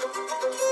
Thank you.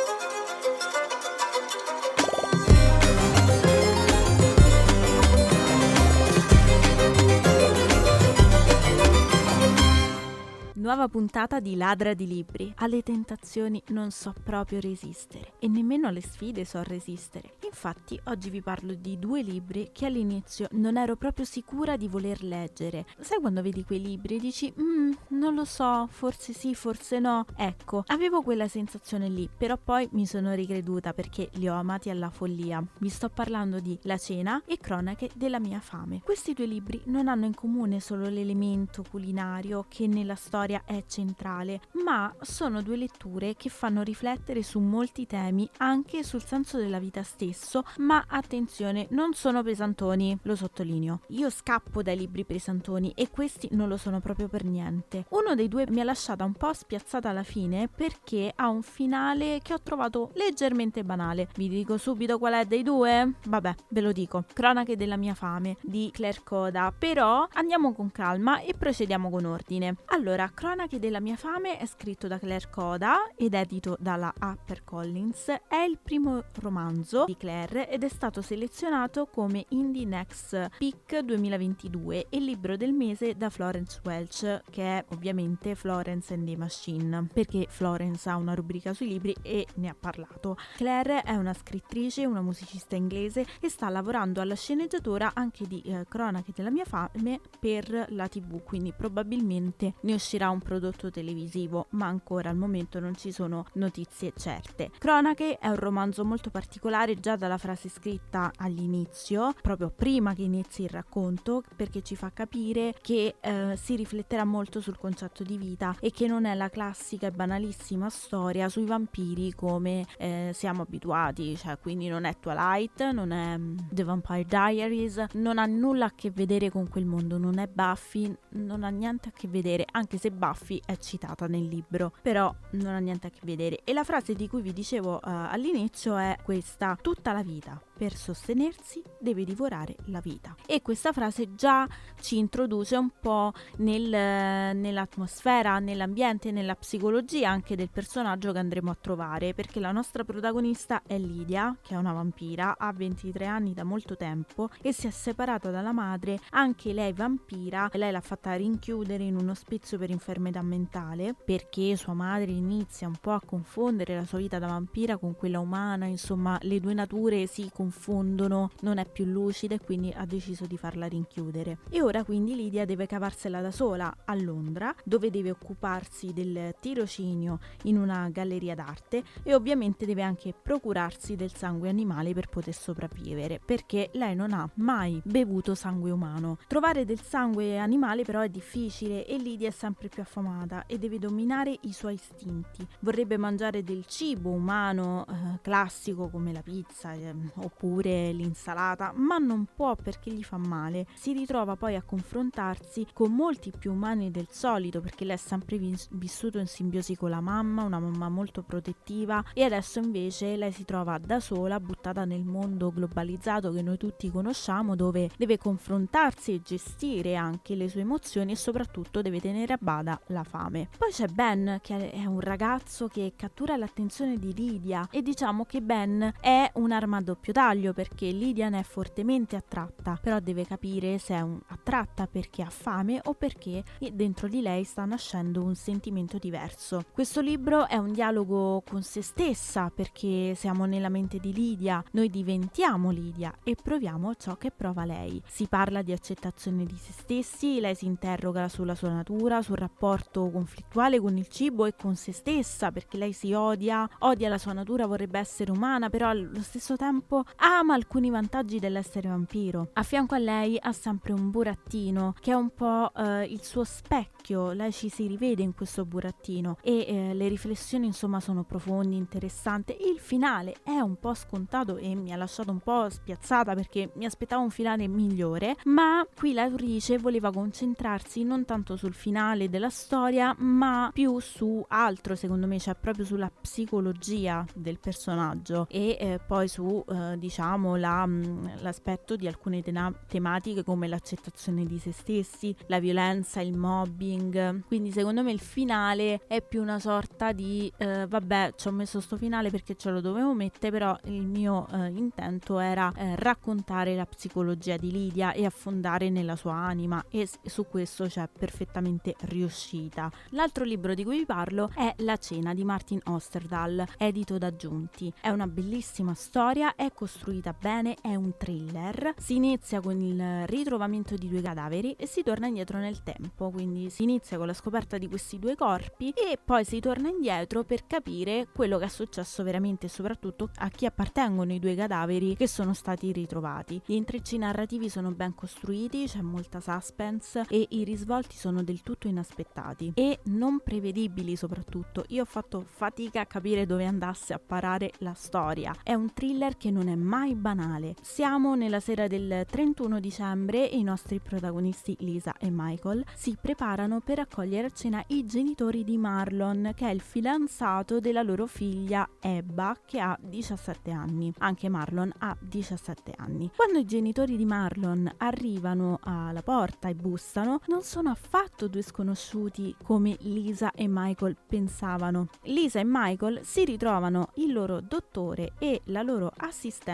Nuova puntata di Ladra di Libri. Alle tentazioni non so proprio resistere e nemmeno alle sfide so resistere. Infatti oggi vi parlo di due libri che all'inizio non ero proprio sicura di voler leggere. Sai quando vedi quei libri e dici, mm, non lo so, forse sì, forse no. Ecco, avevo quella sensazione lì, però poi mi sono ricreduta perché li ho amati alla follia. Vi sto parlando di La cena e Cronache della mia fame. Questi due libri non hanno in comune solo l'elemento culinario che nella storia è centrale, ma sono due letture che fanno riflettere su molti temi, anche sul senso della vita stesso, ma attenzione, non sono pesantoni, lo sottolineo. Io scappo dai libri pesantoni e questi non lo sono proprio per niente. Uno dei due mi ha lasciata un po' spiazzata alla fine perché ha un finale che ho trovato leggermente banale. Vi dico subito qual è dei due? Vabbè, ve lo dico. Cronache della mia fame di Claire Coda, però andiamo con calma e procediamo con ordine. Allora, Cronache della mia fame è scritto da Claire Coda ed edito dalla HarperCollins. È il primo romanzo di Claire ed è stato selezionato come Indie Next Pick 2022 e libro del mese da Florence Welch, che è ovviamente Florence and the Machine, perché Florence ha una rubrica sui libri e ne ha parlato. Claire è una scrittrice, una musicista inglese e sta lavorando alla sceneggiatura anche di eh, Cronache della mia fame per la TV, quindi probabilmente ne uscirà uscirà un prodotto televisivo, ma ancora al momento non ci sono notizie certe. Cronache è un romanzo molto particolare già dalla frase scritta all'inizio, proprio prima che inizi il racconto, perché ci fa capire che eh, si rifletterà molto sul concetto di vita e che non è la classica e banalissima storia sui vampiri come eh, siamo abituati, cioè quindi non è Twilight, non è mm, The Vampire Diaries, non ha nulla a che vedere con quel mondo, non è Buffy, non ha niente a che vedere, anche se Buffy è citata nel libro, però non ha niente a che vedere. E la frase di cui vi dicevo uh, all'inizio è questa, tutta la vita per sostenersi deve divorare la vita. E questa frase già ci introduce un po' nel, nell'atmosfera, nell'ambiente, nella psicologia anche del personaggio che andremo a trovare, perché la nostra protagonista è Lidia, che è una vampira, ha 23 anni da molto tempo e si è separata dalla madre, anche lei vampira, lei l'ha fatta rinchiudere in un ospizio per infermità mentale, perché sua madre inizia un po' a confondere la sua vita da vampira con quella umana, insomma le due nature si confondono confondono, non è più lucida e quindi ha deciso di farla rinchiudere. E ora quindi Lidia deve cavarsela da sola a Londra, dove deve occuparsi del tirocinio in una galleria d'arte e ovviamente deve anche procurarsi del sangue animale per poter sopravvivere, perché lei non ha mai bevuto sangue umano. Trovare del sangue animale però è difficile e Lidia è sempre più affamata e deve dominare i suoi istinti. Vorrebbe mangiare del cibo umano eh, classico come la pizza eh, o oppure l'insalata, ma non può perché gli fa male. Si ritrova poi a confrontarsi con molti più umani del solito perché lei è sempre vis- vissuto in simbiosi con la mamma, una mamma molto protettiva e adesso invece lei si trova da sola, buttata nel mondo globalizzato che noi tutti conosciamo, dove deve confrontarsi e gestire anche le sue emozioni e soprattutto deve tenere a bada la fame. Poi c'è Ben che è un ragazzo che cattura l'attenzione di Lydia e diciamo che Ben è un'arma a doppio taglio taglio perché Lydia ne è fortemente attratta, però deve capire se è un, attratta perché ha fame o perché dentro di lei sta nascendo un sentimento diverso. Questo libro è un dialogo con se stessa perché siamo nella mente di Lydia, noi diventiamo Lydia e proviamo ciò che prova lei. Si parla di accettazione di se stessi, lei si interroga sulla sua natura, sul rapporto conflittuale con il cibo e con se stessa perché lei si odia, odia la sua natura, vorrebbe essere umana, però allo stesso tempo ama alcuni vantaggi dell'essere vampiro. A fianco a lei ha sempre un burattino che è un po' eh, il suo specchio, lei ci si rivede in questo burattino e eh, le riflessioni insomma sono profonde, interessanti. Il finale è un po' scontato e mi ha lasciato un po' spiazzata perché mi aspettavo un finale migliore, ma qui l'autrice voleva concentrarsi non tanto sul finale della storia, ma più su altro secondo me, cioè proprio sulla psicologia del personaggio e eh, poi su eh, diciamo la, l'aspetto di alcune tena- tematiche come l'accettazione di se stessi, la violenza, il mobbing. Quindi secondo me il finale è più una sorta di eh, vabbè, ci ho messo sto finale perché ce lo dovevo mettere, però il mio eh, intento era eh, raccontare la psicologia di Lidia e affondare nella sua anima e su questo c'è perfettamente riuscita. L'altro libro di cui vi parlo è La cena di Martin Osterdahl, edito da Giunti. È una bellissima storia, è costruita bene, è un thriller. Si inizia con il ritrovamento di due cadaveri e si torna indietro nel tempo, quindi si inizia con la scoperta di questi due corpi e poi si torna indietro per capire quello che è successo veramente e soprattutto a chi appartengono i due cadaveri che sono stati ritrovati. Gli intrecci narrativi sono ben costruiti, c'è molta suspense e i risvolti sono del tutto inaspettati e non prevedibili soprattutto. Io ho fatto fatica a capire dove andasse a parare la storia. È un thriller che non è mai banale. Siamo nella sera del 31 dicembre e i nostri protagonisti Lisa e Michael si preparano per accogliere a cena i genitori di Marlon, che è il fidanzato della loro figlia Ebba, che ha 17 anni. Anche Marlon ha 17 anni. Quando i genitori di Marlon arrivano alla porta e bussano, non sono affatto due sconosciuti come Lisa e Michael pensavano. Lisa e Michael si ritrovano il loro dottore e la loro assistente,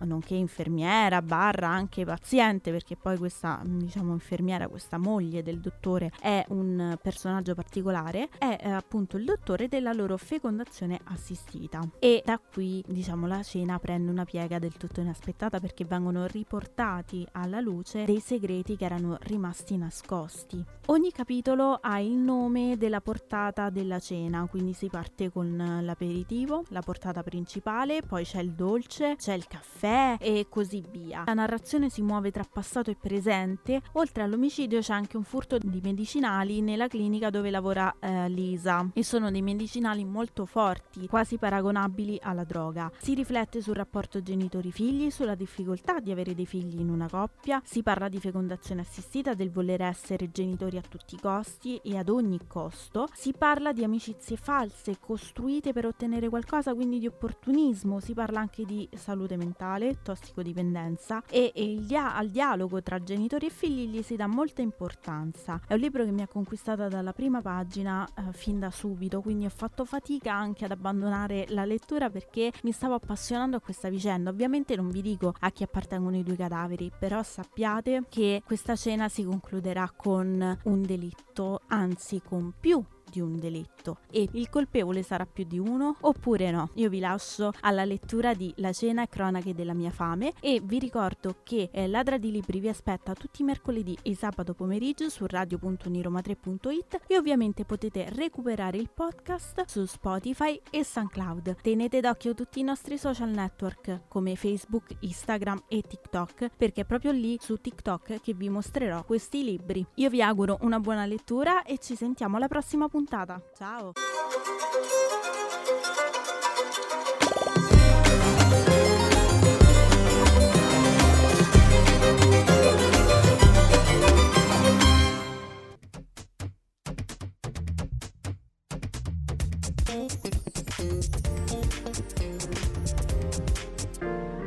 nonché infermiera, barra anche paziente, perché poi questa, diciamo, infermiera, questa moglie del dottore è un personaggio particolare, è eh, appunto il dottore della loro fecondazione assistita. E da qui, diciamo, la cena prende una piega del tutto inaspettata perché vengono riportati alla luce dei segreti che erano rimasti nascosti. Ogni capitolo ha il nome della portata della cena, quindi si parte con l'aperitivo, la portata principale, poi c'è il dolce, c'è il caffè e così via. La narrazione si muove tra passato e presente, oltre all'omicidio c'è anche un furto di medicinali nella clinica dove lavora eh, Lisa. E sono dei medicinali molto forti, quasi paragonabili alla droga. Si riflette sul rapporto genitori-figli, sulla difficoltà di avere dei figli in una coppia, si parla di fecondazione assistita, del voler essere genitori a tutti i costi e ad ogni costo, si parla di amicizie false costruite per ottenere qualcosa, quindi di opportunismo, si parla anche di salute mentale, tossicodipendenza e, e dia- al dialogo tra genitori e figli gli si dà molta importanza. È un libro che mi ha conquistata dalla prima pagina eh, fin da subito, quindi ho fatto fatica anche ad abbandonare la lettura perché mi stavo appassionando a questa vicenda. Ovviamente non vi dico a chi appartengono i due cadaveri, però sappiate che questa cena si concluderà con un delitto, anzi con più di un delitto e il colpevole sarà più di uno oppure no. Io vi lascio alla lettura di La cena cronache della mia fame e vi ricordo che eh, Ladra di Libri vi aspetta tutti i mercoledì e sabato pomeriggio su radio.niroma3.it e ovviamente potete recuperare il podcast su Spotify e SoundCloud. Tenete d'occhio tutti i nostri social network come Facebook, Instagram e TikTok perché è proprio lì su TikTok che vi mostrerò questi libri. Io vi auguro una buona lettura e ci sentiamo alla prossima puntata puntata. Ciao!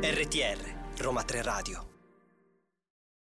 RTR Roma 3 Radio